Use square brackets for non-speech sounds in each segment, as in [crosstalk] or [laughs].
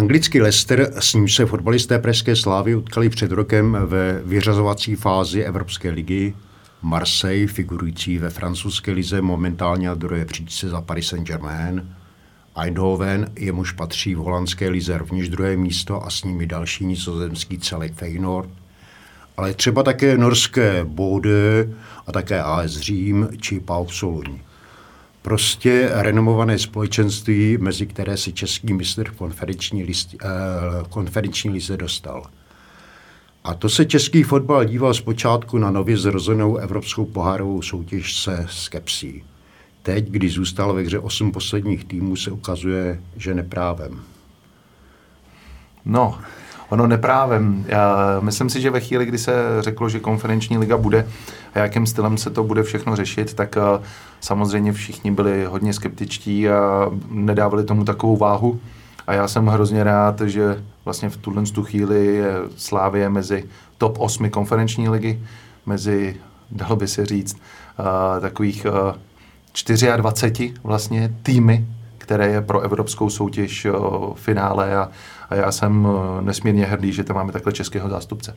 Anglický Leicester, s ním se fotbalisté Pražské slávy utkali před rokem ve vyřazovací fázi Evropské ligy. Marseille, figurující ve francouzské lize, momentálně na druhé příčce za Paris Saint-Germain. Eindhoven, jemuž patří v holandské lize rovněž druhé místo a s nimi další nizozemský celek Feyenoord. Ale třeba také norské Bode a také AS Řím či PAOK Soluň. Prostě renomované společenství, mezi které si český mistr konferenční, list, eh, konferenční lize dostal. A to se český fotbal díval zpočátku na nově zrozenou evropskou pohárovou soutěž se skepsí. Teď, když zůstalo ve hře osm posledních týmů, se ukazuje, že neprávem. No, ono neprávem. Já myslím si, že ve chvíli, kdy se řeklo, že konferenční liga bude a jakým stylem se to bude všechno řešit, tak eh, samozřejmě všichni byli hodně skeptičtí a nedávali tomu takovou váhu. A já jsem hrozně rád, že vlastně v tuhle tu chvíli je Slávě mezi top 8 konferenční ligy, mezi, dalo by se říct, uh, takových uh, 24 vlastně týmy, které je pro evropskou soutěž uh, finále a, a já jsem uh, nesmírně hrdý, že tam máme takhle českého zástupce.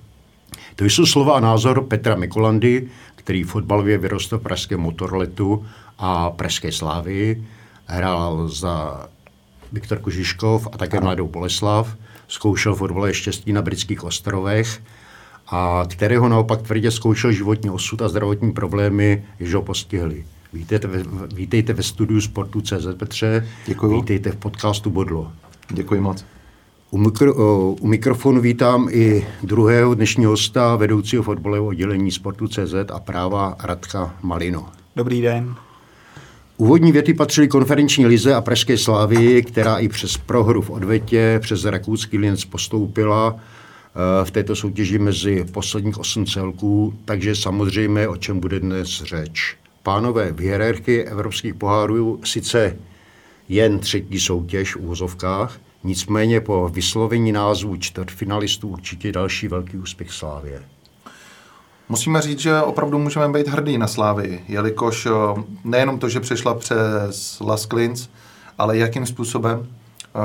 To jsou slova a názor Petra Mikolandy, který fotbalově vyrostl v pražském motorletu a pražské slávy. Hrál za Viktor Kožiškov a také Mladou Boleslav. Zkoušel fotbalové štěstí na britských ostrovech a kterého naopak tvrdě zkoušel životní osud a zdravotní problémy, jež ho postihly. Vítejte ve, vítejte ve studiu Sportu CZ Petře. Děkuji. Vítejte v podcastu Bodlo. Děkuji moc. U, mikro, u mikrofonu vítám i druhého dnešního hosta, vedoucího fotbalového oddělení Sportu CZ a práva Radka Malino. Dobrý den. Úvodní věty patřily konferenční lize a Pražské slávy, která i přes prohru v odvetě přes rakouský Linz postoupila eh, v této soutěži mezi posledních osm celků, takže samozřejmě o čem bude dnes řeč. Pánové, v hierarchii evropských pohárů sice jen třetí soutěž v úvozovkách, nicméně po vyslovení názvu čtvrtfinalistů určitě další velký úspěch Slávě. Musíme říct, že opravdu můžeme být hrdí na Slávy, jelikož eh, nejenom to, že přešla přes Las Klins, ale jakým způsobem,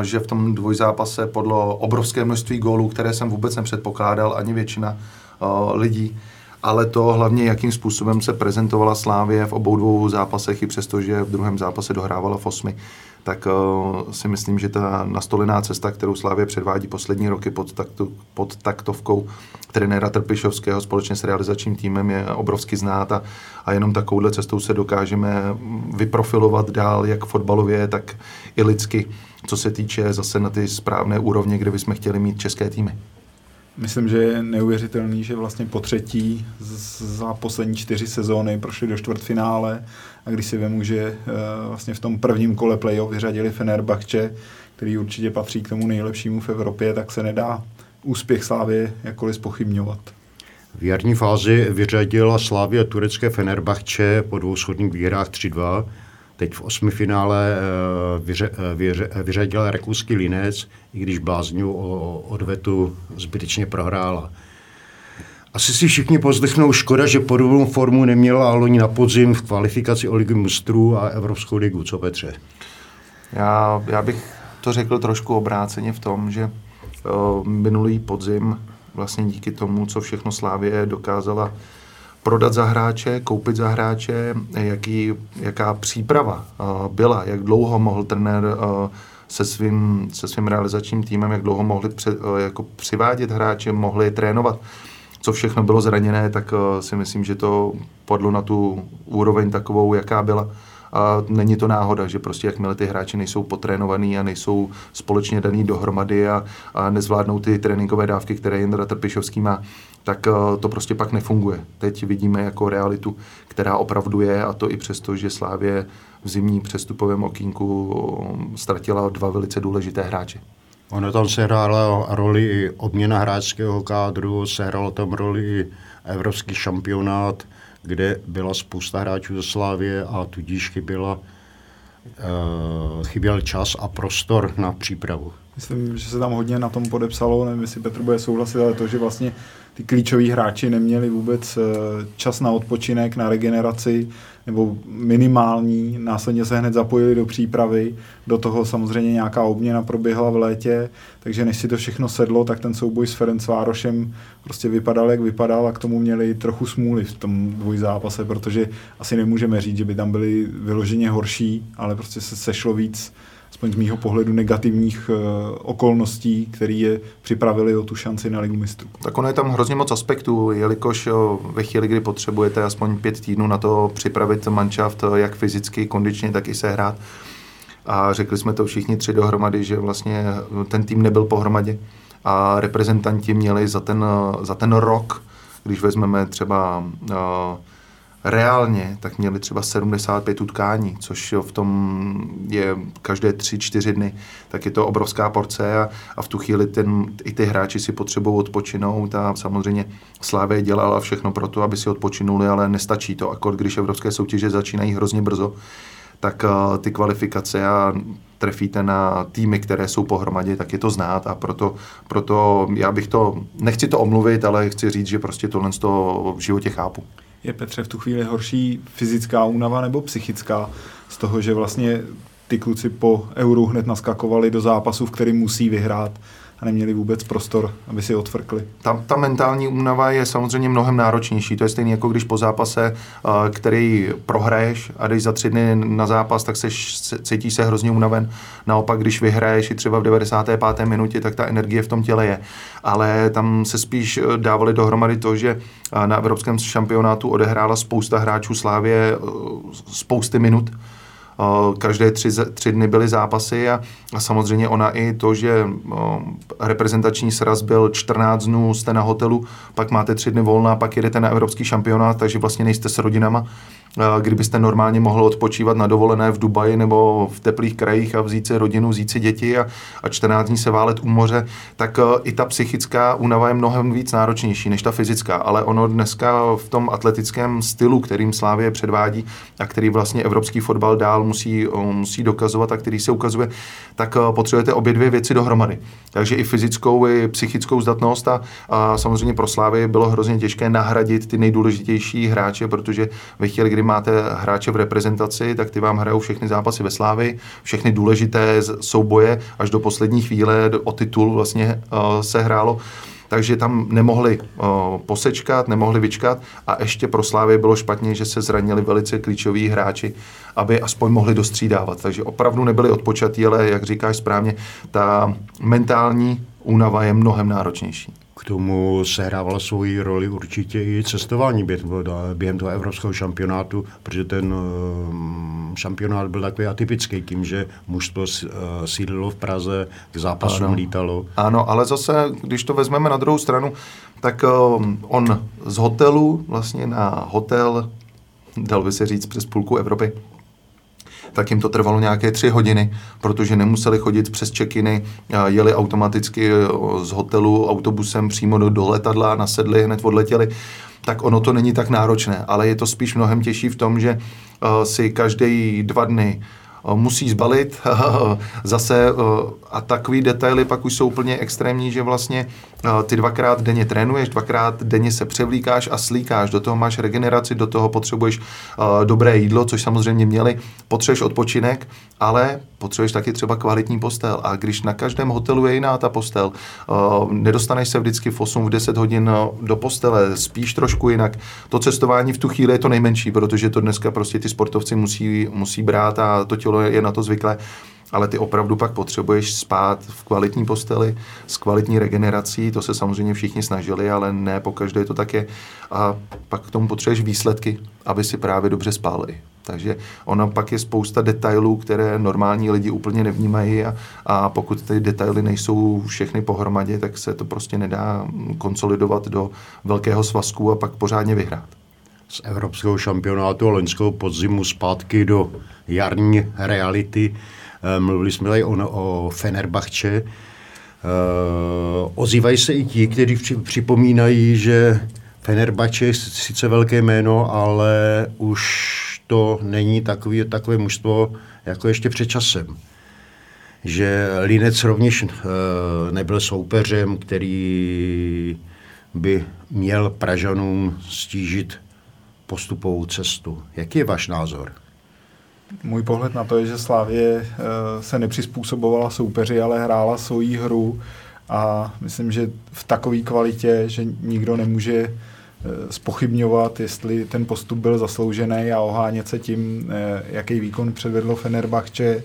eh, že v tom dvojzápase podlo obrovské množství gólů, které jsem vůbec nepředpokládal, ani většina eh, lidí, ale to hlavně, jakým způsobem se prezentovala Slávě v obou dvou zápasech, i přesto, že v druhém zápase dohrávala v osmi, tak uh, si myslím, že ta nastolená cesta, kterou Slávě předvádí poslední roky pod, taktu, pod taktovkou trenéra Trpišovského společně s realizačním týmem je obrovsky znát a, a jenom takovouhle cestou se dokážeme vyprofilovat dál, jak fotbalově, tak i lidsky, co se týče zase na ty správné úrovně, kde bychom chtěli mít české týmy. Myslím, že je neuvěřitelný, že vlastně po třetí za poslední čtyři sezóny prošli do čtvrtfinále a když si vemu, že eh, vlastně v tom prvním kole playoff vyřadili Fenerbahče, který určitě patří k tomu nejlepšímu v Evropě, tak se nedá úspěch Slávy jakkoliv spochybňovat. V jarní fázi vyřadila Slávě turecké Fenerbahče po dvou výhrách 3-2 Teď v osmi finále eh, vyře, eh, vyře, eh, vyřadil rakouský Linec, i když blázňu o odvetu zbytečně prohrála. Asi si všichni pozdechnou škoda, že podobnou formu neměla loni na podzim v kvalifikaci o ligu mistrů a Evropskou ligu. Co Petře? Já, já bych to řekl trošku obráceně v tom, že uh, minulý podzim vlastně díky tomu, co všechno Slávě dokázala prodat za hráče, koupit za hráče, jaký, jaká příprava uh, byla, jak dlouho mohl trenér uh, se svým, se svým realizačním týmem, jak dlouho mohli při, uh, jako přivádět hráče, mohli trénovat, co všechno bylo zraněné, tak si myslím, že to padlo na tu úroveň takovou, jaká byla. A není to náhoda, že prostě jakmile ty hráči nejsou potrénovaný a nejsou společně daný dohromady a, a nezvládnou ty tréninkové dávky, které Jindra Trpišovský má, tak uh, to prostě pak nefunguje. Teď vidíme jako realitu, která opravdu je a to i přesto, že Slávě v zimní přestupovém okýnku um, ztratila dva velice důležité hráče. Ono tam se hrála roli i obměna hráčského kádru, se hrálo tam roli i evropský šampionát, kde byla spousta hráčů ze Slávě a tudíž chyběla, uh, chyběl čas a prostor na přípravu. Myslím, že se tam hodně na tom podepsalo, nevím, jestli Petr bude souhlasit, ale to, že vlastně ty klíčoví hráči neměli vůbec eh, čas na odpočinek, na regeneraci, nebo minimální, následně se hned zapojili do přípravy, do toho samozřejmě nějaká obměna proběhla v létě, takže než si to všechno sedlo, tak ten souboj s Ferencvárošem prostě vypadal, jak vypadal a k tomu měli trochu smůly v tom dvojzápase, protože asi nemůžeme říct, že by tam byli vyloženě horší, ale prostě se sešlo víc aspoň z mýho pohledu negativních uh, okolností, které je připravili o tu šanci na ligu mistrů. Tak ono je tam hrozně moc aspektů, jelikož jo, ve chvíli, kdy potřebujete aspoň pět týdnů na to připravit manšaft, jak fyzicky, kondičně, tak i sehrát. A řekli jsme to všichni tři dohromady, že vlastně ten tým nebyl pohromadě a reprezentanti měli za ten, za ten rok, když vezmeme třeba uh, reálně tak měli třeba 75 utkání, což v tom je každé 3-4 dny, tak je to obrovská porce a, a v tu chvíli ten, i ty hráči si potřebují odpočinout a samozřejmě Slávě dělala všechno pro to, aby si odpočinuli, ale nestačí to, akor když evropské soutěže začínají hrozně brzo, tak uh, ty kvalifikace a trefíte na týmy, které jsou pohromadě, tak je to znát. A proto, proto já bych to, nechci to omluvit, ale chci říct, že prostě tohle toho v životě chápu je Petře v tu chvíli horší fyzická únava nebo psychická z toho, že vlastně ty kluci po euru hned naskakovali do zápasu, v který musí vyhrát a neměli vůbec prostor, aby si odfrkli. Ta, ta mentální únava je samozřejmě mnohem náročnější. To je stejné jako když po zápase, který prohraješ a jdeš za tři dny na zápas, tak seš, cítíš se hrozně unaven. Naopak, když vyhraješ i třeba v 95. minutě, tak ta energie v tom těle je. Ale tam se spíš e, dávali dohromady to, že na evropském šampionátu odehrála spousta hráčů Slávě spousty minut každé tři, tři dny byly zápasy a, a samozřejmě ona i to, že reprezentační sraz byl 14 dnů, jste na hotelu, pak máte tři dny volna, pak jedete na evropský šampionát, takže vlastně nejste s rodinama, kdybyste normálně mohl odpočívat na dovolené v Dubaji nebo v teplých krajích a vzít si rodinu, vzít si děti a, a 14 dní se válet u moře, tak i ta psychická únava je mnohem víc náročnější než ta fyzická, ale ono dneska v tom atletickém stylu, kterým Slávě předvádí a který vlastně evropský fotbal dál musí, musí dokazovat a který se ukazuje, tak potřebujete obě dvě věci dohromady. Takže i fyzickou, i psychickou zdatnost a, a samozřejmě pro Slávy bylo hrozně těžké nahradit ty nejdůležitější hráče, protože ve chvíli, kdy máte hráče v reprezentaci, tak ty vám hrajou všechny zápasy ve Slávy, všechny důležité souboje až do poslední chvíle o titul vlastně uh, se hrálo takže tam nemohli uh, posečkat, nemohli vyčkat a ještě pro Slávy bylo špatně, že se zranili velice klíčoví hráči, aby aspoň mohli dostřídávat. Takže opravdu nebyli odpočatí, ale jak říkáš správně, ta mentální únava je mnohem náročnější. K tomu sehrávalo svoji roli určitě i cestování během toho evropského šampionátu, protože ten eh, šampionát byl takový atypický tím, že mužstvo eh, sídlilo v Praze, k zápasům ano. lítalo. Ano, ale zase, když to vezmeme na druhou stranu, tak eh, on z hotelu vlastně na hotel, dal by se říct přes půlku Evropy, tak jim to trvalo nějaké tři hodiny, protože nemuseli chodit přes čekiny, jeli automaticky z hotelu autobusem přímo do, do letadla, nasedli, hned odletěli. Tak ono to není tak náročné, ale je to spíš mnohem těžší v tom, že uh, si každý dva dny musí zbalit. [laughs] Zase a takový detaily pak už jsou úplně extrémní, že vlastně ty dvakrát denně trénuješ, dvakrát denně se převlíkáš a slíkáš, do toho máš regeneraci, do toho potřebuješ dobré jídlo, což samozřejmě měli, potřebuješ odpočinek, ale potřebuješ taky třeba kvalitní postel a když na každém hotelu je jiná ta postel, nedostaneš se vždycky v 8, v 10 hodin do postele, spíš trošku jinak. To cestování v tu chvíli je to nejmenší, protože to dneska prostě ty sportovci musí, musí brát a to tělo je na to zvyklé, ale ty opravdu pak potřebuješ spát v kvalitní posteli, s kvalitní regenerací, to se samozřejmě všichni snažili, ale ne po každé to tak je. A pak k tomu potřebuješ výsledky, aby si právě dobře spali. Takže ono pak je spousta detailů, které normální lidi úplně nevnímají a, a pokud ty detaily nejsou všechny pohromadě, tak se to prostě nedá konsolidovat do velkého svazku a pak pořádně vyhrát. Z evropského šampionátu a loňského podzimu zpátky do jarní reality. Eh, mluvili jsme tady o, o Fenerbahče. Uh, ozývají se i ti, kteří připomínají, že Fenerbahče je sice velké jméno, ale už to není takový, takové mužstvo jako ještě před časem. že Linec rovněž eh, nebyl soupeřem, který by měl Pražanům stížit postupovou cestu. Jaký je váš názor? Můj pohled na to je, že Slávě se nepřizpůsobovala soupeři, ale hrála svoji hru a myslím, že v takové kvalitě, že nikdo nemůže spochybňovat, jestli ten postup byl zasloužený a ohánět se tím, jaký výkon předvedlo Fenerbahče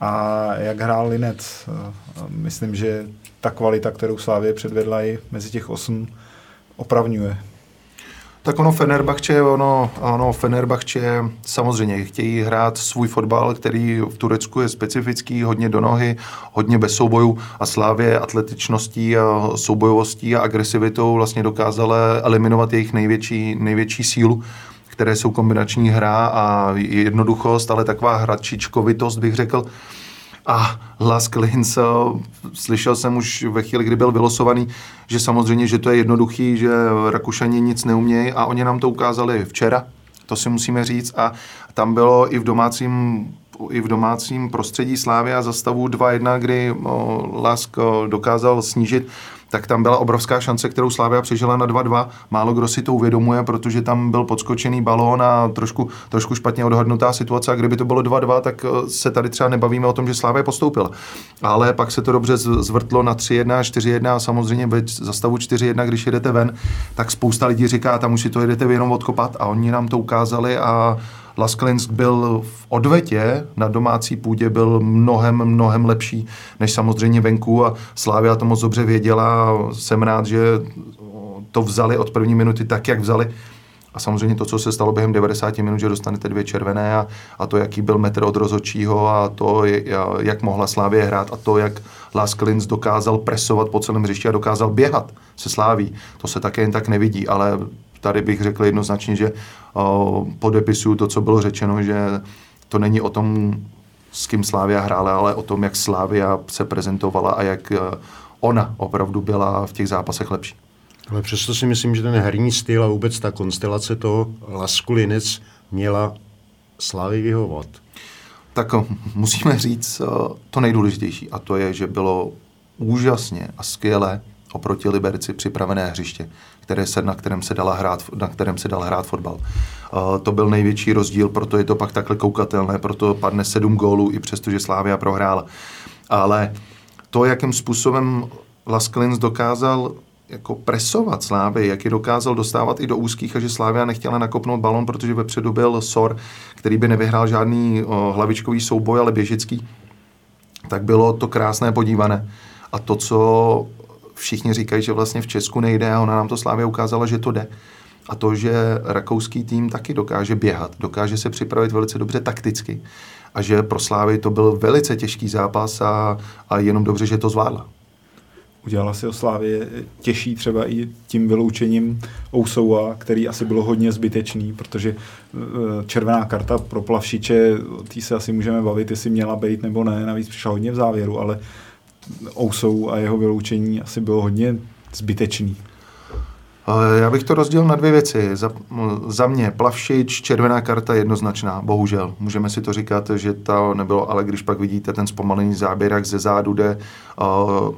a jak hrál Linec. Myslím, že ta kvalita, kterou Slávě předvedla i mezi těch osm, opravňuje. Tak ono Fenerbahče, ono, ono Fenerbahče samozřejmě chtějí hrát svůj fotbal, který v Turecku je specifický, hodně do nohy, hodně bez soubojů a Slávě atletičností a soubojovostí a agresivitou vlastně dokázala eliminovat jejich největší, největší sílu které jsou kombinační hra a jednoduchost, ale taková hračičkovitost bych řekl. A Las Klins, slyšel jsem už ve chvíli, kdy byl vylosovaný, že samozřejmě, že to je jednoduchý, že Rakušani nic neumějí a oni nám to ukázali včera, to si musíme říct. A tam bylo i v domácím i v domácím prostředí Slávy a za stavu 2-1, kdy Lask dokázal snížit tak tam byla obrovská šance, kterou Slávia přežila na 2-2. Málo kdo si to uvědomuje, protože tam byl podskočený balón a trošku, trošku špatně odhadnutá situace. A kdyby to bylo 2-2, tak eh, se tady třeba nebavíme o tom, že Slávia postoupila. Ale pak se to dobře zvrtlo na 3-1, 4-1 a samozřejmě za stavu 4-1, když jedete ven, tak spousta lidí říká, tam už si to jedete jenom odkopat a oni nám to ukázali a Lasklinsk byl v odvetě na domácí půdě byl mnohem, mnohem lepší než samozřejmě venku a Slávia to moc dobře věděla. Jsem rád, že to vzali od první minuty tak, jak vzali. A samozřejmě to, co se stalo během 90 minut, že dostanete dvě červené a, a to, jaký byl metr od rozhodčího a to, jak mohla Slávě hrát a to, jak Las Klins dokázal presovat po celém hřišti a dokázal běhat se Sláví. To se také jen tak nevidí, ale tady bych řekl jednoznačně, že podepisuju to, co bylo řečeno, že to není o tom, s kým Slávia hrála, ale o tom, jak Slávia se prezentovala a jak e, ona opravdu byla v těch zápasech lepší. Ale přesto si myslím, že ten herní styl a vůbec ta konstelace toho Lasku Linec měla Slávy vyhovovat. Tak e, musíme říct e, to nejdůležitější a to je, že bylo úžasně a skvěle oproti Liberci připravené hřiště, které se, na, kterém se dala hrát, na kterém se dal hrát fotbal. Uh, to byl největší rozdíl, proto je to pak takhle koukatelné, proto padne sedm gólů, i přesto, že Slávia prohrála. Ale to, jakým způsobem Lasklins dokázal jako presovat Slávy, jak je dokázal dostávat i do úzkých a že Slávia nechtěla nakopnout balon, protože vepředu byl Sor, který by nevyhrál žádný o, hlavičkový souboj, ale běžický, tak bylo to krásné podívané. A to, co všichni říkají, že vlastně v Česku nejde a ona nám to Slávě ukázala, že to jde. A to, že rakouský tým taky dokáže běhat, dokáže se připravit velice dobře takticky a že pro Slávy to byl velice těžký zápas a, a jenom dobře, že to zvládla. Udělala si o Slávě těžší třeba i tím vyloučením Ousoua, který asi bylo hodně zbytečný, protože eh, červená karta pro Plavšiče, tý se asi můžeme bavit, jestli měla být nebo ne, navíc přišla hodně v závěru, ale Ousou a jeho vyloučení asi bylo hodně zbytečný. Já bych to rozdělil na dvě věci. Za, za mě Plavšič, červená karta jednoznačná, bohužel. Můžeme si to říkat, že to nebylo, ale když pak vidíte ten zpomalený záběr, jak ze zádu jde uh,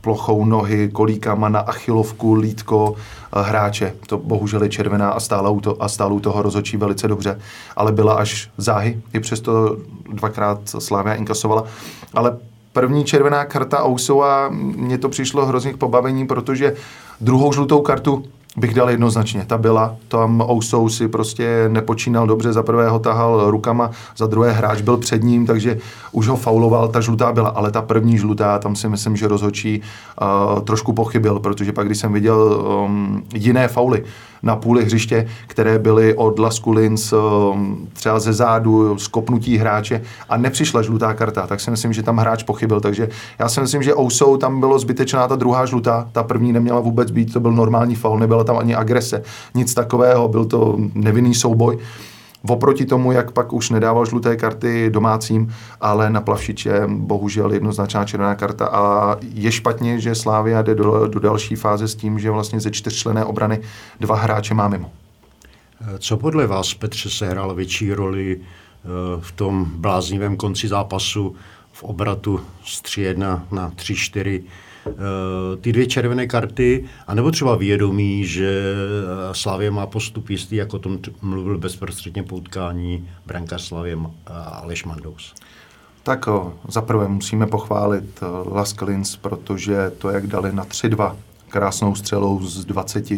plochou nohy, kolíkama na achilovku, lítko uh, hráče. To bohužel je červená a stála u, to, a stála u toho rozočí velice dobře. Ale byla až záhy, i přesto dvakrát Slávia inkasovala. Ale první červená karta a mně to přišlo hrozně k pobavení, protože druhou žlutou kartu bych dal jednoznačně. Ta byla, tam Ousou si prostě nepočínal dobře, za prvé ho tahal rukama, za druhé hráč byl před ním, takže už ho fauloval, ta žlutá byla, ale ta první žlutá, tam si myslím, že rozhodčí uh, trošku pochybil, protože pak, když jsem viděl um, jiné fauly, na půli hřiště, které byly od Lasku Linz um, třeba ze zádu, skopnutí hráče a nepřišla žlutá karta, tak si myslím, že tam hráč pochybil. Takže já si myslím, že Ousou tam bylo zbytečná ta druhá žlutá, ta první neměla vůbec být, to byl normální faul, nebyla tam ani agrese, nic takového, byl to nevinný souboj. Oproti tomu, jak pak už nedával žluté karty domácím, ale na Plavšiče bohužel jednoznačná červená karta a je špatně, že Slávia jde do, do další fáze s tím, že vlastně ze čtyřčlené obrany dva hráče má mimo. Co podle vás, Petře, se hrál větší roli eh, v tom bláznivém konci zápasu v obratu z 3-1 na 3-4 eh, ty dvě červené karty, anebo třeba vědomí, že Slavě má postup jistý, jako o tom mluvil bezprostředně po utkání branka Slavě Aleš Mandous. Tak zaprvé musíme pochválit Las Klins, protože to, jak dali na 3-2, krásnou střelou z 20,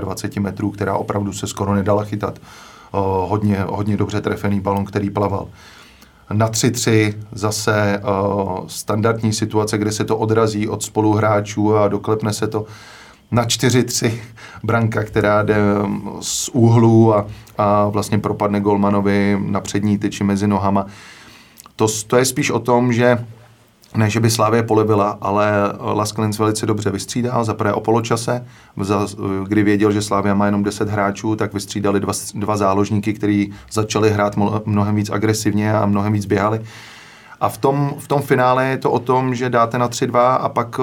24 metrů, která opravdu se skoro nedala chytat. Hodně, hodně dobře trefený balon, který plaval. Na 3-3 zase standardní situace, kde se to odrazí od spoluhráčů a doklepne se to na 4-3 branka, která jde z úhlu a, a vlastně propadne Golmanovi na přední tyči mezi nohama. To, to je spíš o tom, že ne, že by Slávě polevila, ale Las Klins velice dobře vystřídal. Za prvé o poločase, kdy věděl, že Slávia má jenom 10 hráčů, tak vystřídali dva, dva záložníky, kteří začali hrát mnohem víc agresivně a mnohem víc běhali. A v tom, v tom finále je to o tom, že dáte na 3-2 a pak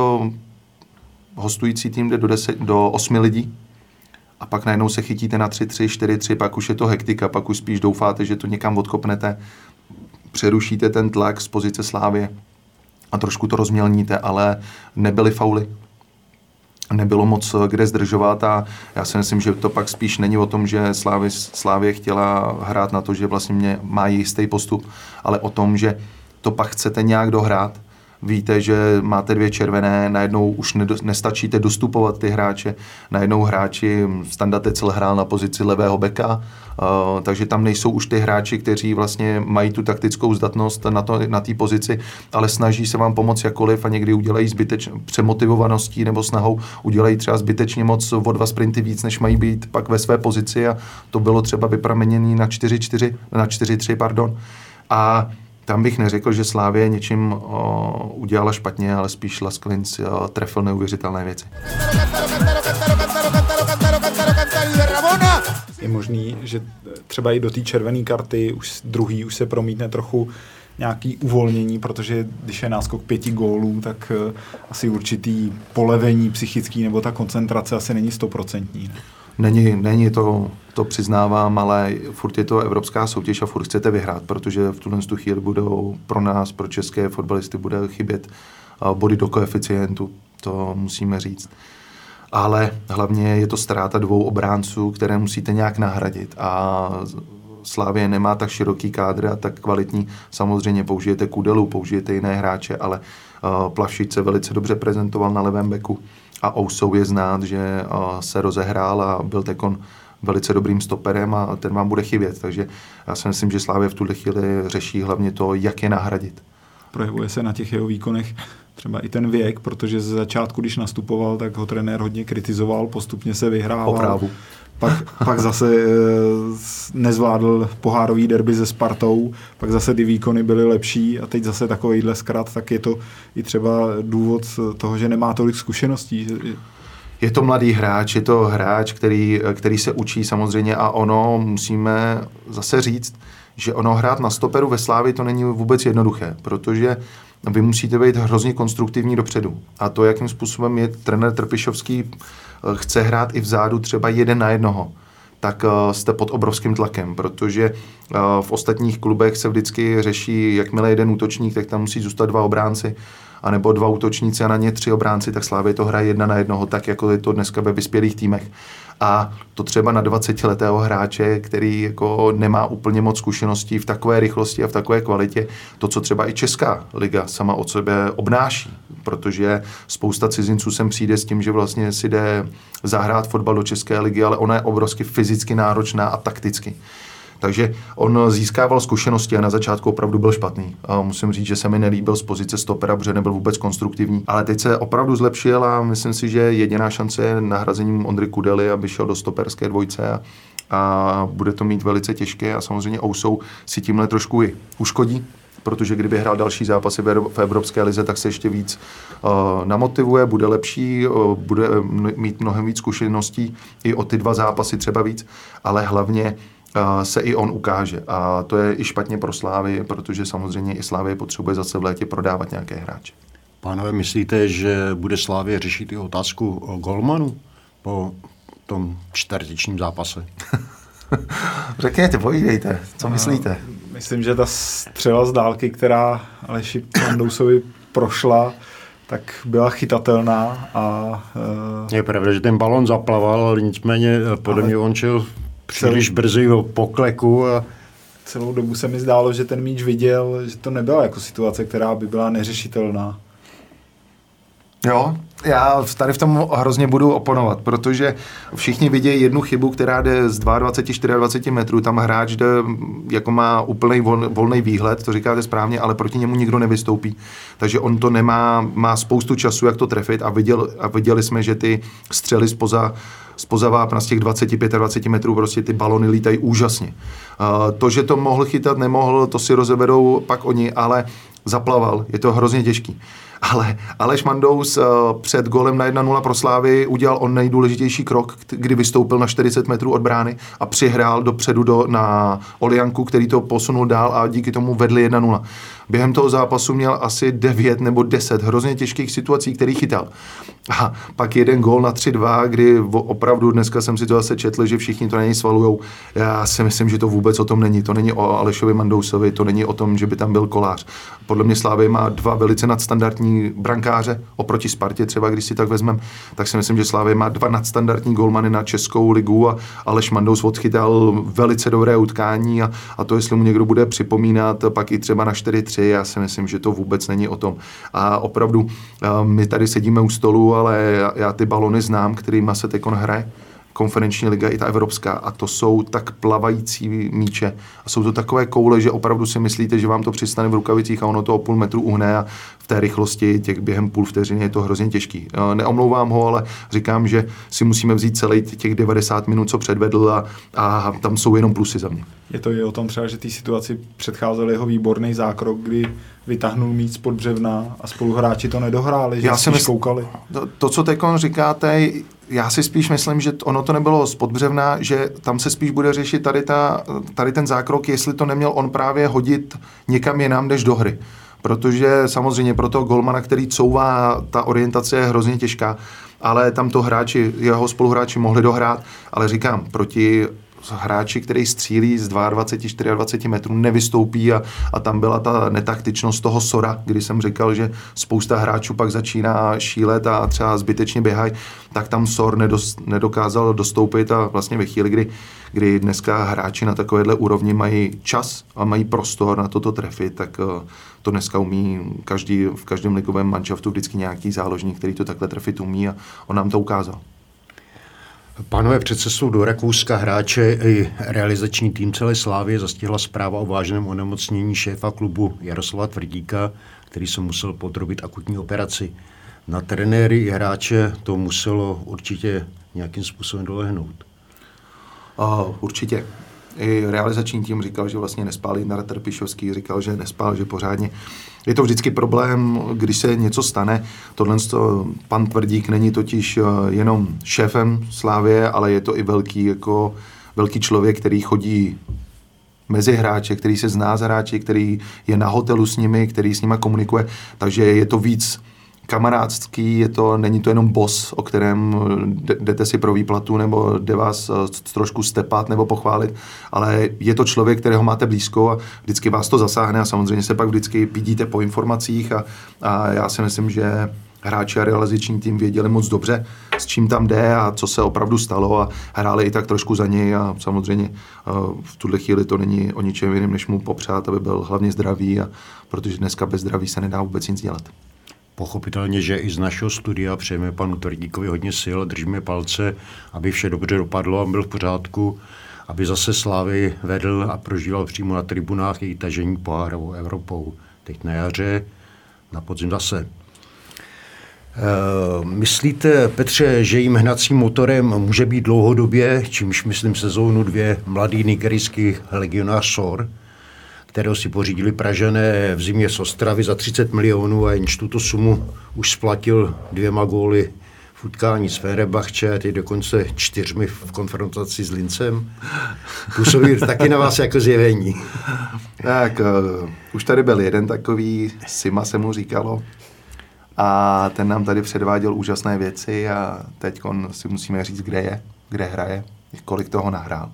hostující tým jde do, 10, do 8 lidí a pak najednou se chytíte na 3-3, 4-3, pak už je to hektika, pak už spíš doufáte, že to někam odkopnete, přerušíte ten tlak z pozice Slávě a trošku to rozmělníte, ale nebyly fauly. Nebylo moc kde zdržovat a já si myslím, že to pak spíš není o tom, že Slávě, Slávě chtěla hrát na to, že vlastně mě má jistý postup, ale o tom, že to pak chcete nějak dohrát víte, že máte dvě červené, najednou už nestačíte dostupovat ty hráče, najednou hráči, Standa Tecel hrál na pozici levého beka, uh, takže tam nejsou už ty hráči, kteří vlastně mají tu taktickou zdatnost na té na pozici, ale snaží se vám pomoct jakoliv a někdy udělají zbyteč, přemotivovaností nebo snahou udělají třeba zbytečně moc o dva sprinty víc, než mají být pak ve své pozici a to bylo třeba vypramenění na 4-4, na 4-3, pardon. A tam bych neřekl, že Slávě něčím o, udělala špatně, ale spíš Las Klins trefil neuvěřitelné věci. Je možný, že třeba i do té červené karty už druhý už se promítne trochu nějaký uvolnění, protože když je náskok pěti gólů, tak uh, asi určitý polevení psychický nebo ta koncentrace asi není stoprocentní. Není, není to, to přiznávám, ale furt je to evropská soutěž a furt chcete vyhrát, protože v tuhle chvíli budou pro nás, pro české fotbalisty, bude chybět body do koeficientu, to musíme říct. Ale hlavně je to ztráta dvou obránců, které musíte nějak nahradit a Slávě nemá tak široký kádr a tak kvalitní. Samozřejmě použijete Kudelu, použijete jiné hráče, ale uh, Plavšič se velice dobře prezentoval na levém beku a Ousou je znát, že se rozehrál a byl tekon velice dobrým stoperem a ten vám bude chybět. Takže já si myslím, že Slávě v tuhle chvíli řeší hlavně to, jak je nahradit. Projevuje se na těch jeho výkonech třeba i ten věk, protože ze začátku, když nastupoval, tak ho trenér hodně kritizoval, postupně se vyhrával. Poprávu pak, pak zase e, nezvládl pohárový derby se Spartou, pak zase ty výkony byly lepší a teď zase takovýhle zkrat, tak je to i třeba důvod toho, že nemá tolik zkušeností. Je to mladý hráč, je to hráč, který, který se učí samozřejmě a ono musíme zase říct, že ono hrát na stoperu ve Slávi to není vůbec jednoduché, protože vy musíte být hrozně konstruktivní dopředu. A to, jakým způsobem je trenér Trpišovský Eh, chce hrát i vzadu třeba jeden na jednoho, tak eh, jste pod obrovským tlakem, protože eh, v ostatních klubech se vždycky řeší, jakmile jeden útočník, tak tam musí zůstat dva obránci, anebo dva útočníci a na ně tři obránci, tak Slávě to hraje jedna na jednoho, tak jako je to dneska ve vyspělých týmech a to třeba na 20-letého hráče, který jako nemá úplně moc zkušeností v takové rychlosti a v takové kvalitě, to, co třeba i Česká liga sama od sebe obnáší, protože spousta cizinců sem přijde s tím, že vlastně si jde zahrát fotbal do České ligy, ale ona je obrovsky fyzicky náročná a takticky. Takže on získával zkušenosti a na začátku opravdu byl špatný. A musím říct, že se mi nelíbil z pozice stopera, protože nebyl vůbec konstruktivní. Ale teď se opravdu zlepšil a myslím si, že jediná šance je nahrazením Ondry Kudely, aby šel do stoperské dvojce a, a bude to mít velice těžké a samozřejmě Ousou si tímhle trošku i uškodí, protože kdyby hrál další zápasy v Evropské lize, tak se ještě víc uh, namotivuje, bude lepší, uh, bude mít mnohem víc zkušeností i o ty dva zápasy třeba víc, ale hlavně se i on ukáže. A to je i špatně pro Slávy, protože samozřejmě i Slávy potřebuje zase v létě prodávat nějaké hráče. Pánové, myslíte, že bude Slávě řešit i otázku o golmanu po tom čtvrtičním zápase? [laughs] Řekněte, povídejte, co myslíte? Myslím, že ta střela z dálky, která Aleši Mandousovi prošla, tak byla chytatelná a... Uh... Je pravda, že ten balon zaplaval, ale nicméně eh, podle mě on šel příliš brzy po kleku a celou dobu se mi zdálo, že ten míč viděl, že to nebyla jako situace, která by byla neřešitelná. Jo, já tady v tom hrozně budu oponovat, protože všichni vidějí jednu chybu, která jde z 22-24 metrů, tam hráč jde, jako má úplný vol, volný výhled, to říkáte správně, ale proti němu nikdo nevystoupí. Takže on to nemá, má spoustu času, jak to trefit a, viděl, a viděli jsme, že ty střely spoza spoza vápna z těch 25-20 metrů prostě ty balony lítají úžasně. Uh, to, že to mohl chytat, nemohl, to si rozeberou pak oni, ale zaplaval, je to hrozně těžký. Ale Aleš Mandous uh, před golem na 1-0 pro Slávy udělal on nejdůležitější krok, kdy vystoupil na 40 metrů od brány a přihrál dopředu do, na Olianku, který to posunul dál a díky tomu vedli 1-0. Během toho zápasu měl asi 9 nebo 10 hrozně těžkých situací, který chytal. A pak jeden gól na 3-2, kdy opravdu dneska jsem si to zase četl, že všichni to na něj svalujou. Já si myslím, že to vůbec o tom není. To není o Alešovi Mandousovi, to není o tom, že by tam byl kolář. Podle mě Slávy má dva velice nadstandardní brankáře oproti Spartě, třeba když si tak vezmeme, tak si myslím, že Slávy má dva nadstandardní golmany na Českou ligu a Aleš Mandous odchytal velice dobré utkání a, a to, jestli mu někdo bude připomínat, pak i třeba na 4-3, já si myslím, že to vůbec není o tom. A opravdu my tady sedíme u stolu ale já, já ty balony znám, kterýma se teď hraje konferenční liga i ta evropská a to jsou tak plavající míče a jsou to takové koule, že opravdu si myslíte, že vám to přistane v rukavicích a ono to o půl metru uhne a v té rychlosti těch během půl vteřiny je to hrozně těžký. Neomlouvám ho, ale říkám, že si musíme vzít celý těch 90 minut, co předvedl a, a tam jsou jenom plusy za mě. Je to i o tom třeba, že té situaci předcházel jeho výborný zákrok, kdy vytáhnul míc spod břevna a spoluhráči to nedohráli, že já si mysl... koukali. To, to co teď říkáte, já si spíš myslím, že ono to nebylo z podbřevna, že tam se spíš bude řešit tady, ta, tady ten zákrok, jestli to neměl on právě hodit někam jinam než do hry. Protože samozřejmě pro toho golmana, který couvá, ta orientace je hrozně těžká, ale tam to hráči, jeho spoluhráči mohli dohrát, ale říkám, proti hráči, který střílí z 22, 24 metrů, nevystoupí a, a tam byla ta netaktičnost toho Sora, kdy jsem říkal, že spousta hráčů pak začíná šílet a třeba zbytečně běhají, tak tam Sor nedos, nedokázal dostoupit a vlastně ve chvíli, kdy, kdy dneska hráči na takovéhle úrovni mají čas a mají prostor na toto trefit, tak eh, to dneska umí každý, v každém ligovém manšaftu vždycky nějaký záložník, který to takhle trefit umí a on nám to ukázal. Pánové, před cestou do Rakouska hráče i realizační tým celé Slávy zastihla zpráva o vážném onemocnění šéfa klubu Jaroslava Tvrdíka, který se musel podrobit akutní operaci. Na trenéry i hráče to muselo určitě nějakým způsobem dolehnout. Uh, určitě i realizační tým říkal, že vlastně nespál Jindra Trpišovský, říkal, že nespál, že pořádně. Je to vždycky problém, když se něco stane. Tohle to, pan Tvrdík není totiž eh, jenom šéfem Slávě, ale je to i velký, jako, velký člověk, který chodí mezi hráče, který se zná z hráči, který je na hotelu s nimi, který s nimi komunikuje, takže je to víc kamarádský, je to, není to jenom boss, o kterém jdete si pro výplatu nebo jde vás eh, trošku stepat nebo pochválit, ale je to člověk, kterého máte blízko a vždycky vás to zasáhne a samozřejmě se pak vždycky pídíte po informacích a, a já si myslím, že hráči a realizační tým věděli moc dobře, s čím tam jde a co se opravdu stalo a hráli i tak trošku za něj a samozřejmě eh, v tuhle chvíli to není o ničem jiném, než mu popřát, aby byl hlavně zdravý, a, protože dneska bez zdraví se nedá vůbec nic dělat. Pochopitelně, že i z našeho studia přejeme panu Tvrdíkovi hodně sil, držíme palce, aby vše dobře dopadlo a byl v pořádku, aby zase Slávy vedl a prožíval přímo na tribunách její tažení pohárovou Evropou. Teď na jaře, na podzim zase. E, myslíte, Petře, že jím hnacím motorem může být dlouhodobě, čímž myslím sezónu dvě, mladý nigerijský legionář Sor, kterého si pořídili Pražané v zimě z Ostravy za 30 milionů a jenž tuto sumu už splatil dvěma góly v utkání s Fenerbahče a teď dokonce čtyřmi v konfrontaci s Lincem. Působí taky na vás jako zjevení. Tak, uh, už tady byl jeden takový, Sima se mu říkalo, a ten nám tady předváděl úžasné věci a teď si musíme říct, kde je, kde hraje, kolik toho nahrál.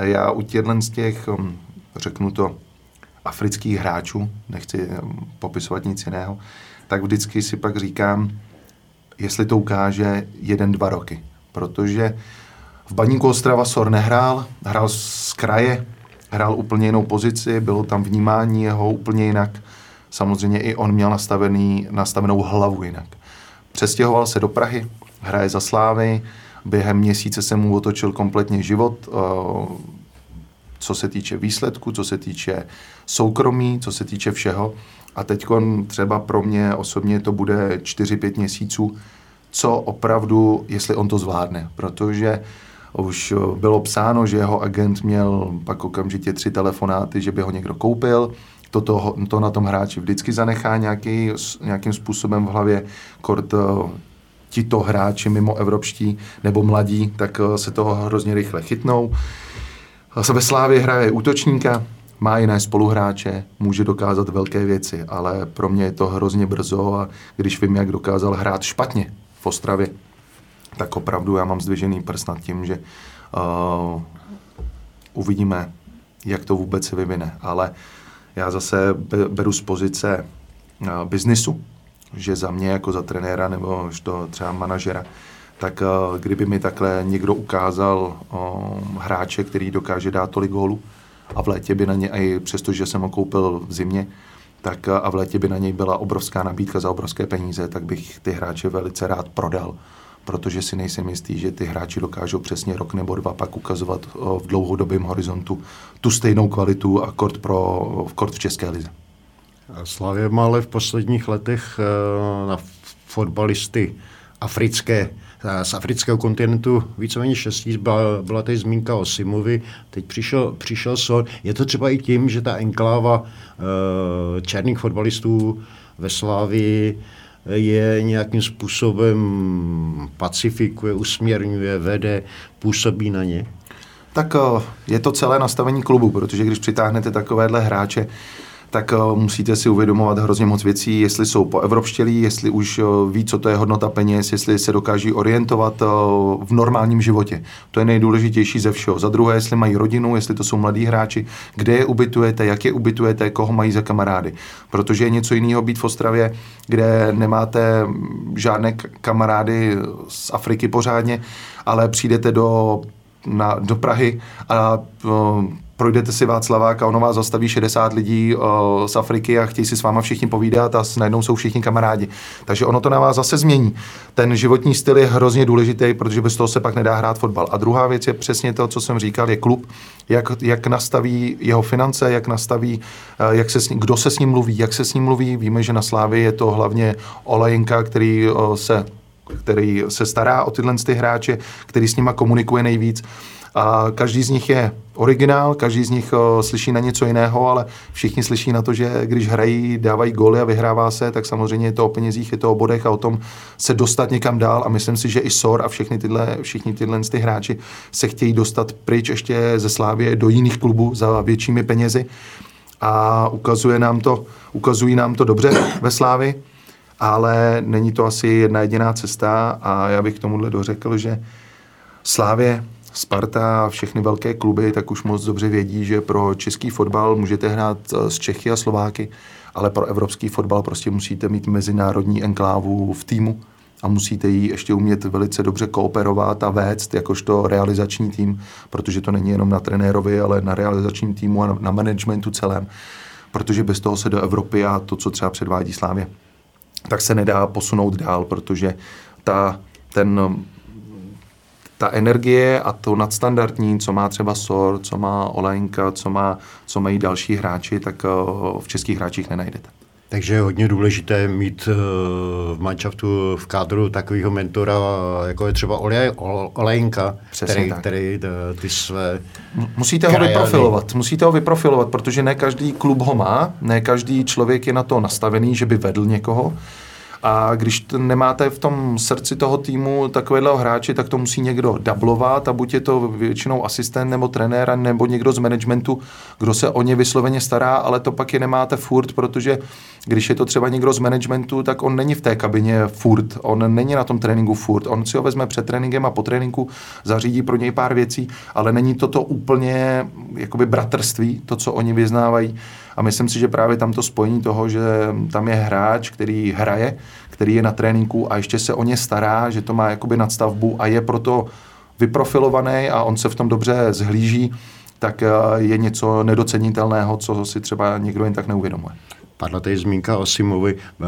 Já u těchto z těch, hm, řeknu to, afrických hráčů, nechci hm, popisovat nic jiného, tak vždycky si pak říkám, jestli to ukáže jeden, dva roky. Protože v Baníku Ostrava Sor nehrál, hrál z kraje, hrál úplně jinou pozici, bylo tam vnímání jeho úplně jinak. Samozřejmě i on měl nastavený, nastavenou hlavu jinak. Přestěhoval se do Prahy, hraje za Slávy, během měsíce se mu otočil kompletně život, eh, co se týče výsledku, co se týče soukromí, co se týče všeho. A teď třeba pro mě osobně to bude 4-5 měsíců, co opravdu, jestli on to zvládne, protože už bylo psáno, že jeho agent měl pak okamžitě tři telefonáty, že by ho někdo koupil, to, to, to na tom hráči vždycky zanechá nějaký, nějakým způsobem v hlavě. Kort eh, tito hráči mimo evropští nebo mladí, tak eh, se toho hrozně rychle chytnou. Ve Slávě hraje útočníka, má jiné spoluhráče, může dokázat velké věci, ale pro mě je to hrozně brzo a když vím, jak dokázal hrát špatně v Ostravě, tak opravdu já mám zdvižený prst nad tím, že uh, uvidíme, jak to vůbec se vyvine. Ale já zase beru z pozice uh, biznisu, že za mě jako za trenéra nebo to třeba manažera, tak uh, kdyby mi takhle někdo ukázal uh, hráče, který dokáže dát tolik gólů a v létě by na ně, i přesto, že jsem ho koupil v zimě, tak uh, a v létě by na něj byla obrovská nabídka za obrovské peníze, tak bych ty hráče velice rád prodal protože si nejsem jistý, že ty hráči dokážou přesně rok nebo dva pak ukazovat v dlouhodobém horizontu tu stejnou kvalitu a kort, pro, kort v České lize. Slavě má ale v posledních letech eh, na fotbalisty africké, eh, z afrického kontinentu víceméně šestí, byla, byla tady zmínka o Simovi, teď přišel, přišel Son. Je to třeba i tím, že ta enkláva eh, černých fotbalistů ve Slávii je nějakým způsobem pacifikuje, usměrňuje, vede, působí na ně? Tak je to celé nastavení klubu, protože když přitáhnete takovéhle hráče, tak uh, musíte si uvědomovat hrozně moc věcí, jestli jsou poevropštělí, jestli už uh, ví, co to je hodnota peněz, jestli se dokáží orientovat uh, v normálním životě. To je nejdůležitější ze všeho. Za druhé, jestli mají rodinu, jestli to jsou mladí hráči, kde je ubytujete, jak je ubytujete, koho mají za kamarády. Protože je něco jiného být v Ostravě, kde nemáte žádné kamarády z Afriky pořádně, ale přijdete do na, do Prahy a uh, projdete si Václavák a ono vás zastaví 60 lidí uh, z Afriky a chtějí si s váma všichni povídat a najednou jsou všichni kamarádi. Takže ono to na vás zase změní. Ten životní styl je hrozně důležitý, protože bez toho se pak nedá hrát fotbal. A druhá věc je přesně to, co jsem říkal, je klub, jak, jak nastaví jeho finance, jak nastaví, uh, jak se s ním, kdo se s ním mluví, jak se s ním mluví. Víme, že na Slávě je to hlavně Olejnka, který uh, se který se stará o tyhle ty hráče, který s nima komunikuje nejvíc. A každý z nich je originál, každý z nich uh, slyší na něco jiného, ale všichni slyší na to, že když hrají, dávají góly a vyhrává se, tak samozřejmě je to o penězích, je to o bodech a o tom se dostat někam dál. A myslím si, že i SOR a všechny tyhle, všichni tyhle ty hráči se chtějí dostat pryč ještě ze Slávě do jiných klubů za většími penězi. A ukazuje nám to, ukazují nám to dobře ve Slávi, ale není to asi jedna jediná cesta a já bych k tomuhle dořekl, že Slávě Sparta a všechny velké kluby tak už moc dobře vědí, že pro český fotbal můžete hrát eh, s Čechy a Slováky, ale pro evropský fotbal prostě musíte mít mezinárodní enklávu v týmu a musíte ji ještě umět velice dobře kooperovat a vést jakožto realizační tým, protože to není jenom na trenérovi, ale na realizačním týmu a na managementu celém, protože bez toho se do Evropy a to, co třeba předvádí Slávě, tak se nedá posunout dál, protože ta, ten ta energie a to nadstandardní, co má třeba SOR, co má Olejnka, co, má, co mají další hráči, tak eh, v českých hráčích nenajdete. Takže je hodně důležité mít eh, v manšaftu v kádru takového mentora, jako je třeba Olej, Olejnka, který, tak. který eh, ty své Musíte krajany. ho vyprofilovat, musíte ho vyprofilovat, protože ne každý klub ho má, ne každý člověk je na to nastavený, že by vedl někoho A když nemáte v tom srdci toho týmu takového hráče, tak to musí někdo dublovat a buď je to většinou asistent nebo trenér nebo někdo z managementu, kdo se o ně vysloveně stará, ale to pak je nemáte furt, protože když je to třeba někdo z managementu, tak on není v té kabině furt, on není na tom tréninku furt, on si ho vezme před tréninkem a po tréninku zařídí pro něj pár věcí, ale není to to úplně jakoby bratrství, to, co oni vyznávají. A myslím si, že právě tam to spojení toho, že tam je hráč, který hraje, který je na tréninku a ještě se o ně stará, že to má jakoby nadstavbu a je proto vyprofilovaný a on se v tom dobře zhlíží, tak eh, je něco nedocenitelného, co si třeba někdo jen tak neuvědomuje. Padla tady zmínka o Simovi, eh,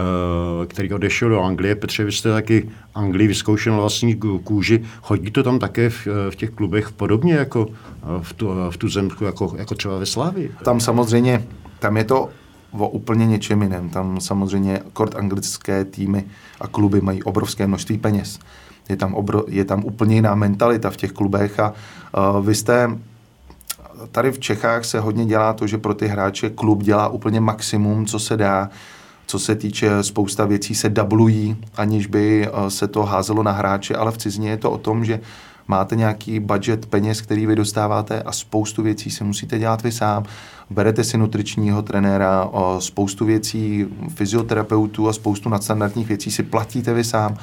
který odešel do Anglie. Petře, vy jste taky Anglii vyzkoušel vlastní kůži. Chodí to tam také v, eh, v těch klubech podobně jako v tu, v tu zemku, jako, jako třeba ve Slávii? Tam samozřejmě, tam je to o úplně něčem jiném. Tam samozřejmě kort anglické týmy a kluby mají obrovské množství peněz. Je tam, obro, je tam úplně jiná mentalita v těch klubech a uh, vy jste tady v Čechách se hodně dělá to, že pro ty hráče klub dělá úplně maximum, co se dá. Co se týče spousta věcí se dublují, aniž by se to házelo na hráče, ale v cizině je to o tom, že máte nějaký budget peněz, který vy dostáváte a spoustu věcí si musíte dělat vy sám. Berete si nutričního trenéra, spoustu věcí fyzioterapeutů a spoustu nadstandardních věcí si platíte vy sám.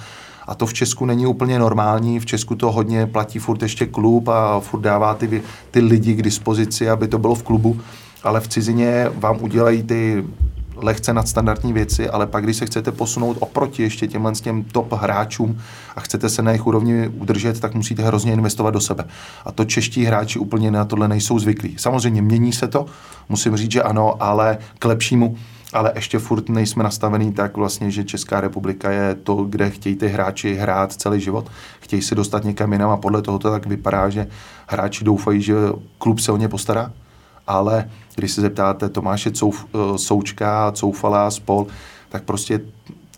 A to v Česku není úplně normální. V Česku to hodně platí furt ještě klub a furt dává ty, ty lidi k dispozici, aby to bylo v klubu. Ale v cizině vám udělají ty lehce nadstandardní věci, ale pak, když se chcete posunout oproti ještě těmhle těm top hráčům a chcete se na jejich úrovni udržet, tak musíte hrozně investovat do sebe. A to čeští hráči úplně na tohle nejsou zvyklí. Samozřejmě mění se to, musím říct, že ano, ale k lepšímu ale ještě furt nejsme nastavený tak vlastně, že Česká republika je to, kde chtějí ty hráči hrát celý život, chtějí se dostat někam jinam a podle toho to tak vypadá, že hráči doufají, že klub se o ně postará, ale když se zeptáte Tomáše Couf, eh, Součka, Coufala, Spol, tak prostě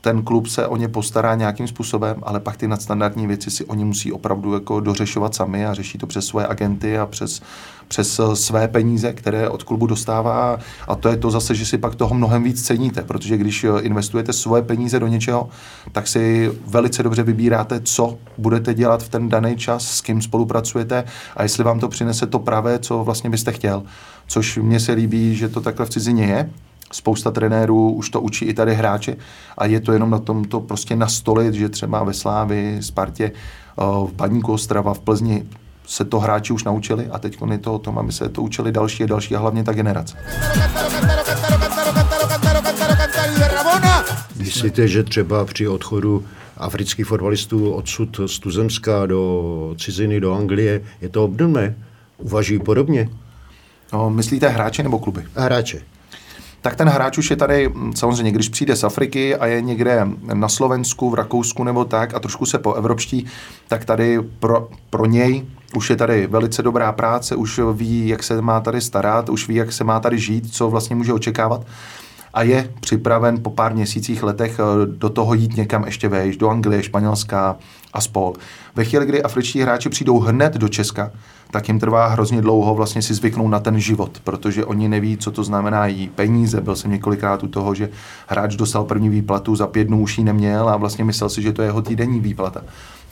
ten klub se o ně postará nějakým způsobem, ale pak ty nadstandardní věci si oni musí opravdu jako dořešovat sami a řeší to přes svoje agenty a přes, přes eh, své peníze, které od klubu dostává. A to je to zase, že si pak toho mnohem víc ceníte, protože když eh, investujete svoje peníze do něčeho, tak si velice dobře vybíráte, co budete dělat v ten daný čas, s kým spolupracujete a jestli vám to přinese to pravé, co vlastně byste chtěl. Což mně se líbí, že to takhle v cizině je, spousta trenérů už to učí i tady hráče a je to jenom na tom to prostě nastolit, že třeba ve Slávi, Spartě, eh, v Baníku Ostrava, v Plzni se to hráči už naučili a teď je to o tom, aby se to učili další a další a hlavně ta generace. Myslíte, že třeba při odchodu afrických fotbalistů odsud z Tuzemska do ciziny, do Anglie, je to obdobné? Uvažují podobně? No, myslíte hráče nebo kluby? Hráče tak ten hráč už je tady, mm, samozřejmě, když přijde z Afriky a je někde na Slovensku, v Rakousku nebo tak a trošku se po evropští, tak tady pro, pro něj už je tady velice dobrá práce, už ví, jak se má tady starat, už ví, jak se má tady žít, co vlastně může očekávat a je připraven po pár měsících, letech eh, do toho jít někam ještě vejš, do Anglie, Španělska a spol. Ve chvíli, kdy afričtí hráči přijdou hned do Česka, tak jim trvá hrozně dlouho vlastně si zvyknout na ten život, protože oni neví, co to znamená jí peníze. Byl jsem několikrát u toho, že hráč dostal první výplatu, za pět dnů už ji neměl a vlastně myslel si, že to je jeho týdenní výplata.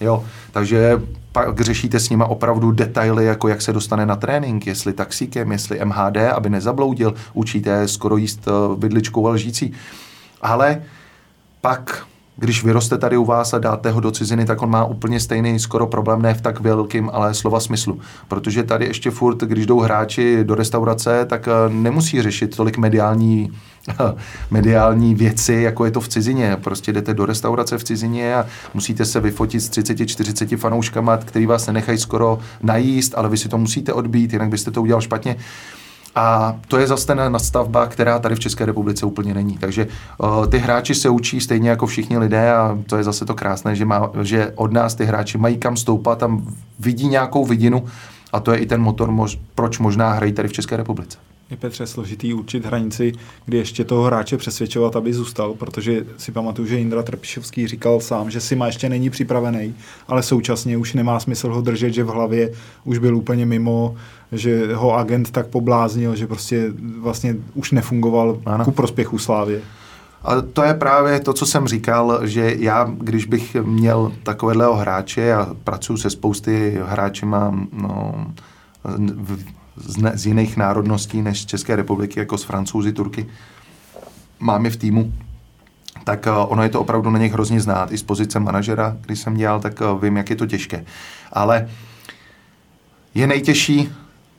Jo, takže pak řešíte s nima opravdu detaily, jako jak se dostane na trénink, jestli taxíkem, jestli MHD, aby nezabloudil, učíte skoro jíst eh, vidličkou a lžící. Ale pak když vyroste tady u vás a dáte ho do ciziny, tak on má úplně stejný skoro problém, ne v tak velkým, ale slova smyslu. Protože tady ještě furt, když jdou hráči do restaurace, tak eh, nemusí řešit tolik mediální [laughs] mediální věci, jako je to v cizině. Prostě jdete do restaurace v cizině a musíte se vyfotit s 30-40 fanouškama, který vás nenechají skoro najíst, ale vy si to musíte odbít, jinak byste to udělal špatně. A to je zase ten nastavba, která tady v České republice úplně není. Takže ty hráči se učí stejně jako všichni lidé a to je zase to krásné, že, má, že od nás ty hráči mají kam stoupat, tam vidí nějakou vidinu a to je i ten motor, mož, proč možná hrají tady v České republice je Petře složitý určit hranici, kdy ještě toho hráče přesvědčovat, aby zůstal, protože si pamatuju, že Indra Trpišovský říkal sám, že si má ještě není připravený, ale současně už nemá smysl ho držet, že v hlavě už byl úplně mimo, že ho agent tak pobláznil, že prostě vlastně už nefungoval ano. ku prospěchu Slávě. A to je právě to, co jsem říkal, že já, když bych měl takového hráče a pracuji se spousty hráči, mám no, z, z jiných národností než z České republiky, jako z Francouzi, Turky, mám je v týmu, tak uh, ono je to opravdu na něch hrozně znát. I z pozice manažera, když jsem dělal, tak uh, vím, jak je to těžké. Ale je nejtěžší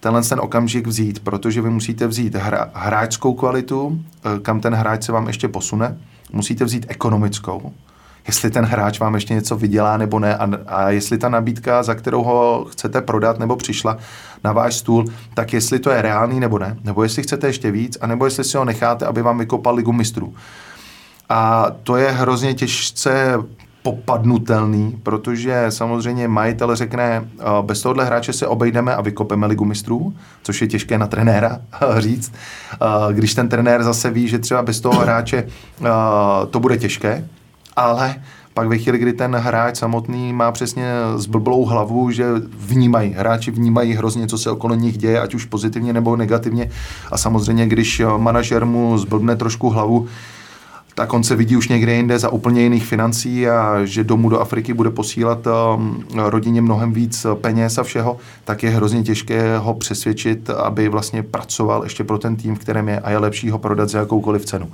tenhle ten okamžik vzít, protože vy musíte vzít hra, hráčskou kvalitu, eh, kam ten hráč se vám ještě posune, musíte vzít ekonomickou, jestli ten hráč vám ještě něco vydělá nebo ne a, a jestli ta nabídka, za kterou ho chcete prodat nebo přišla na váš stůl, tak jestli to je reálný nebo ne, nebo jestli chcete ještě víc, a nebo jestli si ho necháte, aby vám vykopal ligu mistrů. A to je hrozně těžce popadnutelný, protože samozřejmě majitel řekne, bez tohohle hráče se obejdeme a vykopeme ligu mistrů, což je těžké na trenéra [laughs] říct. Když ten trenér zase ví, že třeba bez toho hráče to bude těžké, ale pak ve chvíli, kdy ten hráč samotný má přesně zblblou hlavu, že vnímají, hráči vnímají hrozně, co se okolo nich děje, ať už pozitivně nebo negativně. A samozřejmě, když manažer mu zblbne trošku hlavu, tak on se vidí už někde jinde za úplně jiných financí a že domů do Afriky bude posílat um, rodině mnohem víc peněz a všeho, tak je hrozně těžké ho přesvědčit, aby vlastně pracoval ještě pro ten tým, v kterém je a je lepší ho prodat za jakoukoliv cenu.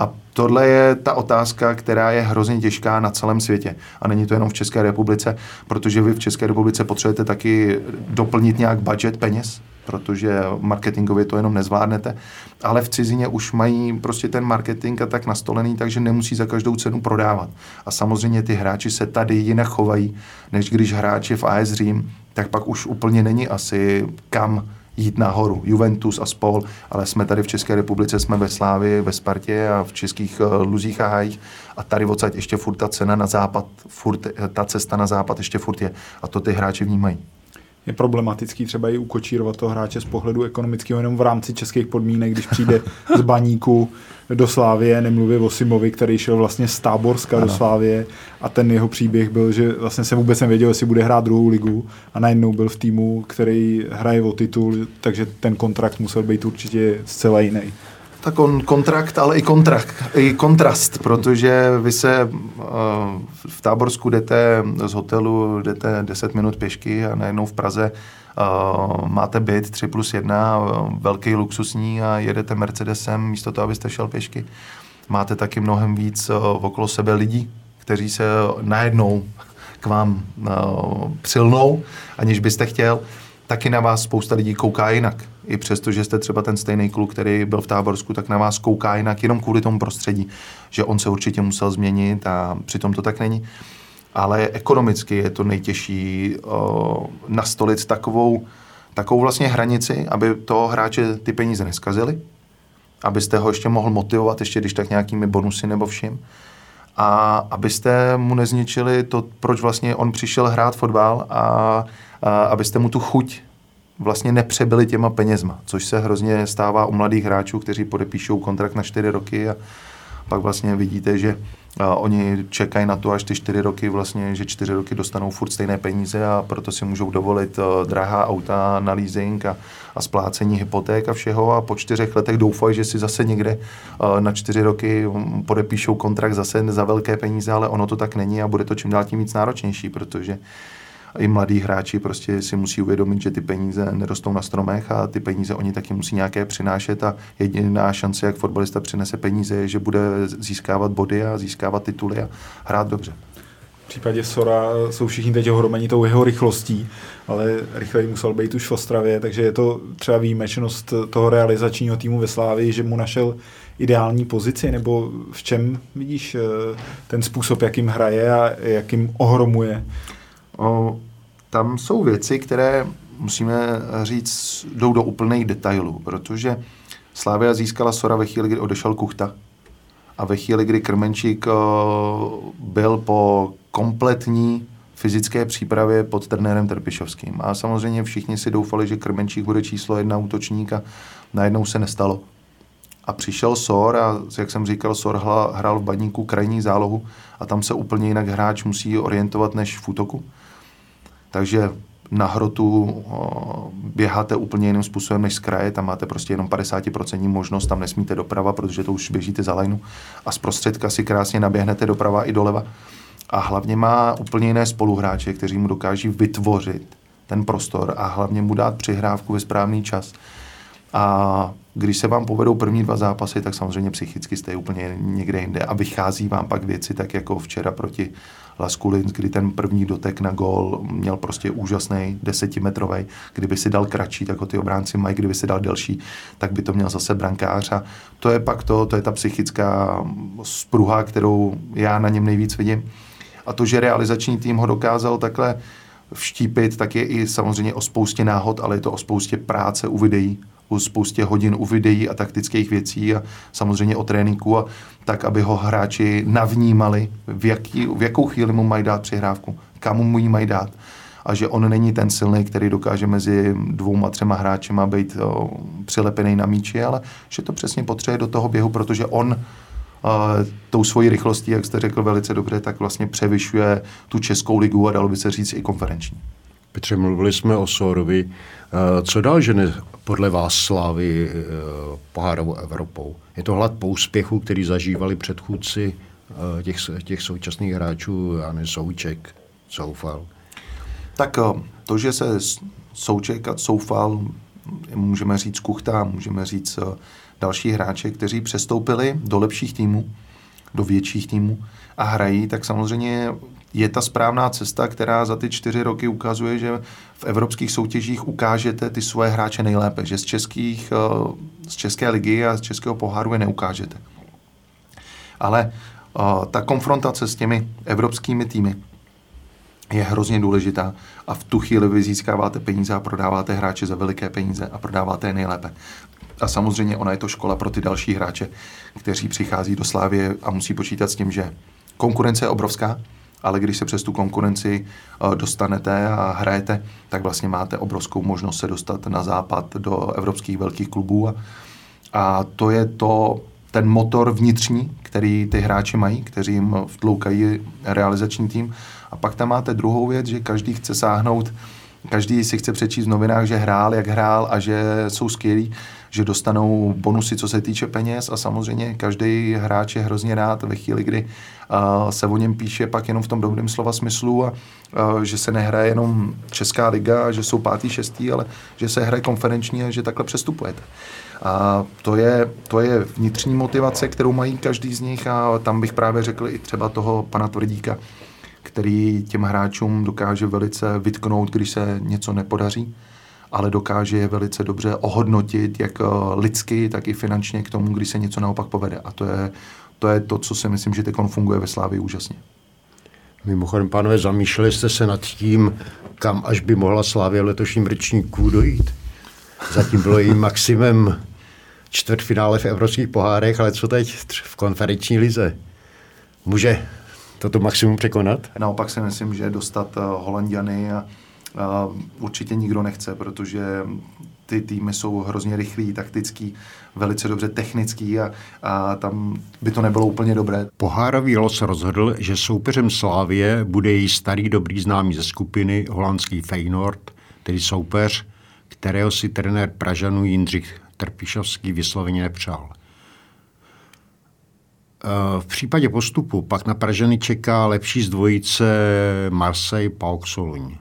A tohle je ta otázka, která je hrozně těžká na celém světě. A není to jenom v České republice, protože vy v České republice potřebujete taky doplnit nějak budget peněz, protože marketingově to jenom nezvládnete. Ale v cizině už mají prostě ten marketing a tak nastolený, takže nemusí za každou cenu prodávat. A samozřejmě ty hráči se tady jinak chovají, než když hráč je v AS Řím, tak pak už úplně není asi kam jít nahoru. Juventus a spol, ale jsme tady v České republice, jsme ve Slávě, ve Spartě a v českých uh, luzích a hájích. A tady odsaď ještě furt ta cena na západ, furt, ta cesta na západ ještě furt je. A to ty hráči vnímají je problematický třeba i ukočírovat toho hráče z pohledu ekonomického jenom v rámci českých podmínek, když přijde [laughs] z baníku do Slávie, nemluvě o Simovi, který šel vlastně z Táborska ano. do Slávie a ten jeho příběh byl, že vlastně se vůbec nevěděl, jestli bude hrát druhou ligu a najednou byl v týmu, který hraje o titul, takže ten kontrakt musel být určitě zcela jiný. Tak on kontrakt, ale i, kontrakt, i kontrast, protože vy se uh, v Táborsku jdete z hotelu, jdete 10 minut pěšky a najednou v Praze uh, máte byt 3 plus 1, uh, velký luxusní a jedete Mercedesem místo toho, abyste šel pěšky. Máte taky mnohem víc uh, okolo sebe lidí, kteří se najednou k vám uh, přilnou, aniž byste chtěl taky na vás spousta lidí kouká jinak. I přesto, že jste třeba ten stejný kluk, který byl v Táborsku, tak na vás kouká jinak jenom kvůli tomu prostředí, že on se určitě musel změnit a přitom to tak není. Ale ekonomicky je to nejtěžší uh, nastolit takovou, takovou vlastně hranici, aby toho hráče ty peníze neskazily, abyste ho ještě mohl motivovat, ještě když tak nějakými bonusy nebo vším. A abyste mu nezničili to, proč vlastně on přišel hrát fotbal a a abyste mu tu chuť vlastně nepřebyli těma penězma, což se hrozně stává u mladých hráčů, kteří podepíšou kontrakt na čtyři roky a pak vlastně vidíte, že a oni čekají na to až ty čtyři roky vlastně, že čtyři roky dostanou furt stejné peníze a proto si můžou dovolit drahá auta na leasing a, a splácení hypoték a všeho. A po čtyřech letech doufají, že si zase někde na čtyři roky podepíšou kontrakt zase za velké peníze, ale ono to tak není a bude to čím dál tím víc náročnější, protože i mladí hráči prostě si musí uvědomit, že ty peníze nerostou na stromech a ty peníze oni taky musí nějaké přinášet a jediná šance, jak fotbalista přinese peníze, je, že bude získávat body a získávat tituly a hrát dobře. V případě Sora jsou všichni teď ohromení tou jeho rychlostí, ale rychleji musel být už v Ostravě, takže je to třeba výjimečnost toho realizačního týmu ve Slávii, že mu našel ideální pozici, nebo v čem vidíš eh, ten způsob, jakým hraje a jakým ohromuje O, tam jsou věci, které musíme říct, jdou do úplných detailů, protože Slávia získala Sora ve chvíli, kdy odešel Kuchta a ve chvíli, kdy Krmenčík byl po kompletní fyzické přípravě pod trenérem Trpišovským. A samozřejmě všichni si doufali, že Krmenčík bude číslo jedna útočník a najednou se nestalo. A přišel Sor a, jak jsem říkal, Sor hrál v baníku krajní zálohu a tam se úplně jinak hráč musí orientovat než v útoku. Takže na hrotu běháte úplně jiným způsobem než z kraje, tam máte prostě jenom 50% možnost, tam nesmíte doprava, protože to už běžíte za lajnu a zprostředka si krásně naběhnete doprava i doleva. A hlavně má úplně jiné spoluhráče, kteří mu dokáží vytvořit ten prostor a hlavně mu dát přihrávku ve správný čas. A když se vám povedou první dva zápasy, tak samozřejmě psychicky jste úplně někde jinde a vychází vám pak věci tak jako včera proti Laskulins, kdy ten první dotek na gol měl prostě úžasný desetimetrový. Kdyby si dal kratší, tak ho ty obránci mají, kdyby si dal delší, tak by to měl zase brankář. A to je pak to, to je ta psychická spruha, kterou já na něm nejvíc vidím. A to, že realizační tým ho dokázal takhle vštípit, tak je i samozřejmě o spoustě náhod, ale je to o spoustě práce u videí, o spoustě hodin u videí a taktických věcí a samozřejmě o tréninku, a tak, aby ho hráči navnímali, v, jaký, v jakou chvíli mu mají dát přihrávku, kam mu ji mají dát a že on není ten silný, který dokáže mezi dvouma, třema hráčema být o, přilepený na míči, ale že to přesně potřebuje do toho běhu, protože on tou svojí rychlostí, jak jste řekl velice dobře, tak vlastně převyšuje tu českou ligu a dalo by se říct i konferenční. Petře, mluvili jsme o Sorovi. Co dál žene podle vás slávy e, pohárovou Evropou? Je to hlad po úspěchu, který zažívali předchůdci e, těch, těch současných hráčů, já ne, Souček, Soufal? Tak to, že se Souček a Soufal, můžeme říct Kuchta, můžeme říct další hráče, kteří přestoupili do lepších týmů, do větších týmů a hrají, tak samozřejmě je ta správná cesta, která za ty čtyři roky ukazuje, že v evropských soutěžích ukážete ty svoje hráče nejlépe, že z, českých, eh, z České ligy a z Českého poháru je neukážete. Ale eh, ta konfrontace s těmi evropskými týmy je hrozně důležitá a v tu chvíli vy získáváte peníze a prodáváte hráče za veliké peníze a prodáváte je nejlépe. A samozřejmě ona je to škola pro ty další hráče, kteří přichází do Slávě a musí počítat s tím, že konkurence je obrovská, ale když se přes tu konkurenci eh, dostanete a hrajete, tak vlastně máte obrovskou možnost se dostat na západ do evropských velkých klubů. A, a to je to, ten motor vnitřní, který ty hráči mají, kteří jim vtloukají realizační tým. A pak tam máte druhou věc, že každý chce sáhnout Každý si chce přečíst v novinách, že hrál, jak hrál a že jsou skvělí, že dostanou bonusy, co se týče peněz a samozřejmě každý hráč je hrozně rád ve chvíli, kdy uh, se o něm píše pak jenom v tom dobrém slova smyslu a uh, že se nehraje jenom Česká liga, že jsou pátý, šestý, ale že se hraje konferenční a že takhle přestupujete. A to je, to je vnitřní motivace, kterou mají každý z nich a tam bych právě řekl i třeba toho pana Tvrdíka, který těm hráčům dokáže velice vytknout, když se něco nepodaří, ale dokáže je velice dobře ohodnotit, jak eh, lidsky, tak i finančně k tomu, když se něco naopak povede. A to je to, je to co si myslím, že teď funguje ve Slávii úžasně. Mimochodem, pánové, zamýšleli jste se nad tím, kam až by mohla Slávě v letošním ročníku dojít? Zatím bylo jejím maximem čtvrtfinále v evropských pohárech, ale co teď v konferenční lize? Může toto maximum překonat? Naopak si myslím, že dostat uh, Holandiany a určitě nikdo nechce, protože ty týmy jsou hrozně rychlý, taktický, velice dobře technický a, a tam by to nebylo úplně dobré. Pohárový los rozhodl, že soupeřem Slávie bude její starý dobrý známý ze skupiny holandský Feyenoord, tedy soupeř, kterého si trenér Pražanů Jindřich Trpišovský vysloveně nepřál. V případě postupu pak na Pražany čeká lepší z dvojice Marseille Pauk Soluň.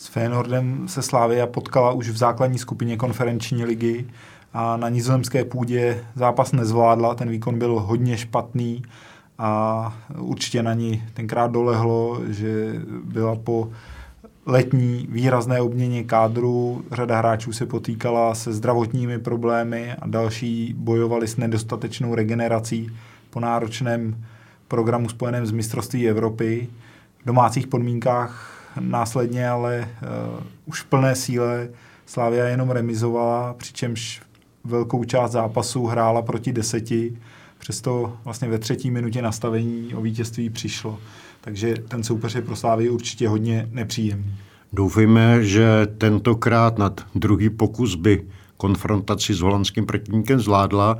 S Fénordem se Slávia potkala už v základní skupině konferenční ligy a na nizozemské půdě zápas nezvládla, ten výkon byl hodně špatný a určitě na ní tenkrát dolehlo, že byla po letní výrazné obměně kádru, řada hráčů se potýkala se zdravotními problémy a další bojovali s nedostatečnou regenerací po náročném programu spojeném s mistrovství Evropy. V domácích podmínkách následně ale uh, už v plné síle Slávia jenom remizovala, přičemž velkou část zápasu hrála proti deseti, přesto vlastně ve třetí minutě nastavení o vítězství přišlo. Takže ten soupeř je pro Slávii určitě hodně nepříjemný. Doufejme, že tentokrát nad druhý pokus by konfrontaci s holandským protivníkem zvládla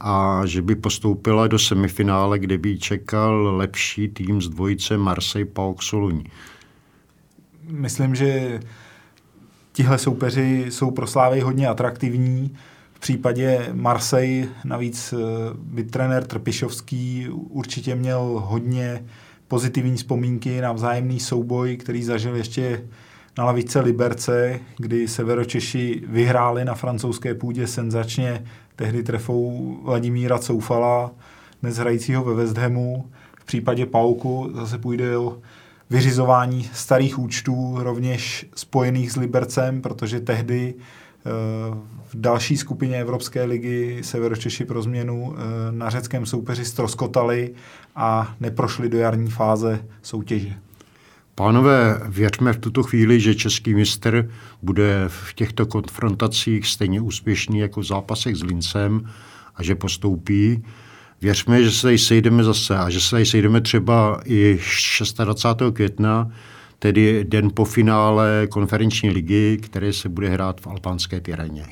a že by postoupila do semifinále, kde by čekal lepší tým z dvojice Marseille Pauk Soluň. Myslím, že tihle soupeři jsou pro Slávy hodně atraktivní. V případě Marseille navíc by trenér Trpišovský určitě měl hodně pozitivní vzpomínky na vzájemný souboj, který zažil ještě na lavice Liberce, kdy Severočeši vyhráli na francouzské půdě senzačně tehdy trefou Vladimíra Coufala, dnes hrajícího ve West Hamu. V případě Pauku zase půjde o vyřizování starých účtů, rovněž spojených s Libercem, protože tehdy eh, v další skupině Evropské ligy Severočeši pro změnu eh, na řeckém soupeři stroskotali a neprošli do jarní fáze soutěže. Pánové, věřme v tuto chvíli, že český mistr bude v těchto konfrontacích stejně úspěšný jako v zápasech s Lincem a že postoupí. Věřme, že se tady sejdeme zase a že se tady sejdeme třeba i 26. května, tedy den po finále konferenční ligy, které se bude hrát v albánské Tyraně.